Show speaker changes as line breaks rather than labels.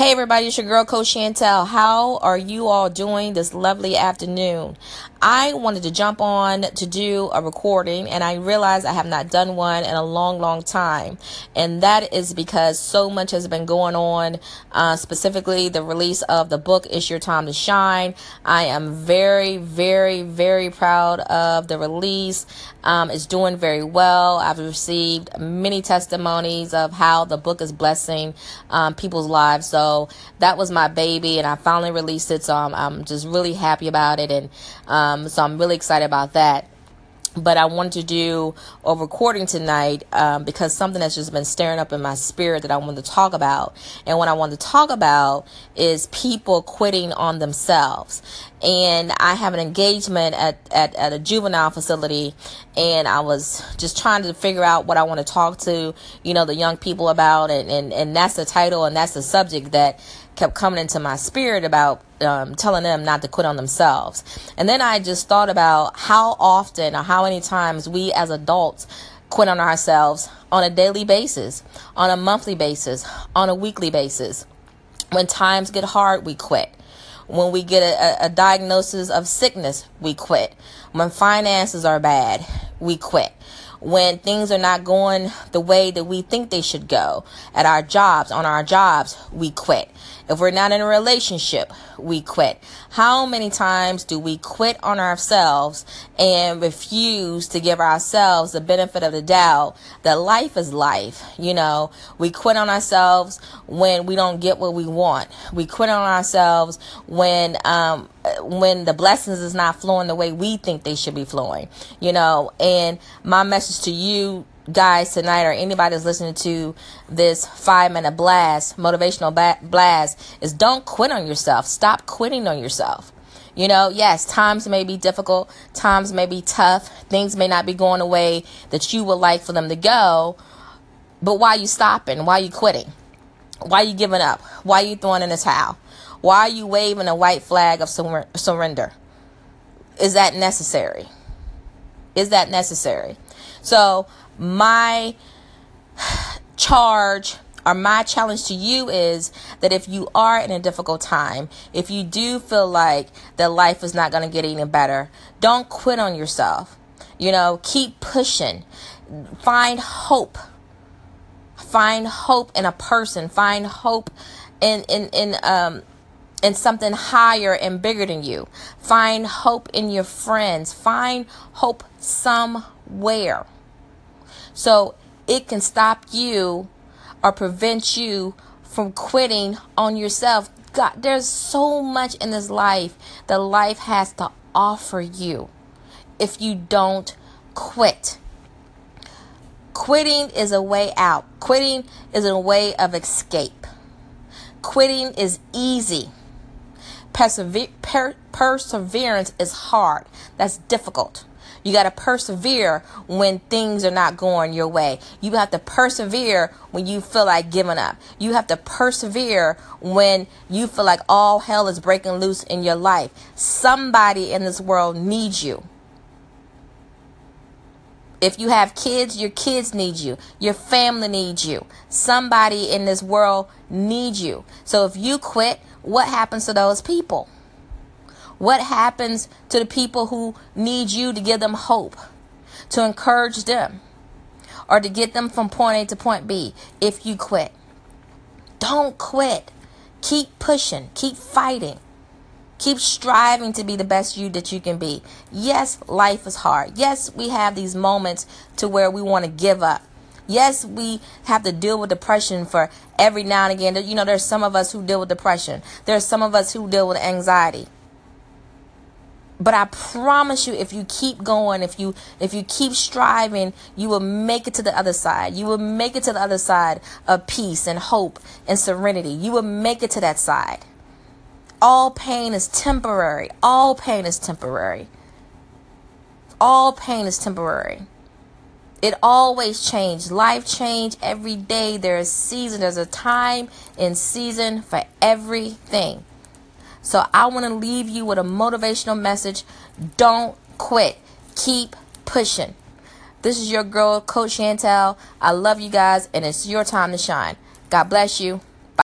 Hey everybody, it's your girl Coach Chantel. How are you all doing this lovely afternoon? I wanted to jump on to do a recording and I realized I have not done one in a long, long time. And that is because so much has been going on, uh, specifically the release of the book, It's Your Time to Shine. I am very, very, very proud of the release. Um, it's doing very well. I've received many testimonies of how the book is blessing um, people's lives. So that was my baby and I finally released it. So I'm, I'm just really happy about it. And, um, um, so I'm really excited about that. But I wanted to do a recording tonight um, because something that's just been staring up in my spirit that I wanted to talk about. And what I wanted to talk about is people quitting on themselves. And I have an engagement at, at, at a juvenile facility, and I was just trying to figure out what I want to talk to, you know, the young people about. And, and, and that's the title and that's the subject that kept coming into my spirit about um, telling them not to quit on themselves. And then I just thought about how often or how many times we as adults quit on ourselves on a daily basis, on a monthly basis, on a weekly basis. When times get hard, we quit. When we get a, a, diagnosis of sickness, we quit. When finances are bad, we quit when things are not going the way that we think they should go at our jobs, on our jobs, we quit. If we're not in a relationship, we quit. How many times do we quit on ourselves and refuse to give ourselves the benefit of the doubt that life is life? You know, we quit on ourselves when we don't get what we want. We quit on ourselves when, um, when the blessings is not flowing the way we think they should be flowing, you know, and my message to you guys tonight or anybody that's listening to this five minute blast, motivational blast, is don't quit on yourself. Stop quitting on yourself. You know, yes, times may be difficult, times may be tough, things may not be going the way that you would like for them to go, but why you stopping? Why you quitting? Why you giving up? Why you throwing in the towel? Why are you waving a white flag of sur- surrender? Is that necessary? Is that necessary? So, my charge or my challenge to you is that if you are in a difficult time, if you do feel like that life is not going to get any better, don't quit on yourself. You know, keep pushing. Find hope. Find hope in a person. Find hope in in in um in something higher and bigger than you. Find hope in your friends. Find hope somewhere. So it can stop you or prevent you from quitting on yourself. God, there's so much in this life that life has to offer you if you don't quit. Quitting is a way out. Quitting is a way of escape. Quitting is easy. Persever- per- perseverance is hard. That's difficult. You got to persevere when things are not going your way. You have to persevere when you feel like giving up. You have to persevere when you feel like all hell is breaking loose in your life. Somebody in this world needs you. If you have kids, your kids need you. Your family needs you. Somebody in this world needs you. So if you quit, what happens to those people? What happens to the people who need you to give them hope, to encourage them, or to get them from point A to point B if you quit? Don't quit. Keep pushing, keep fighting. Keep striving to be the best you that you can be. Yes, life is hard. Yes, we have these moments to where we want to give up. Yes, we have to deal with depression for every now and again. You know, there's some of us who deal with depression. There's some of us who deal with anxiety. But I promise you, if you keep going, if you if you keep striving, you will make it to the other side. You will make it to the other side of peace and hope and serenity. You will make it to that side. All pain is temporary. All pain is temporary. All pain is temporary. It always changes. Life change every day. There is season. There's a time and season for everything. So I want to leave you with a motivational message. Don't quit. Keep pushing. This is your girl, Coach Chantel. I love you guys, and it's your time to shine. God bless you.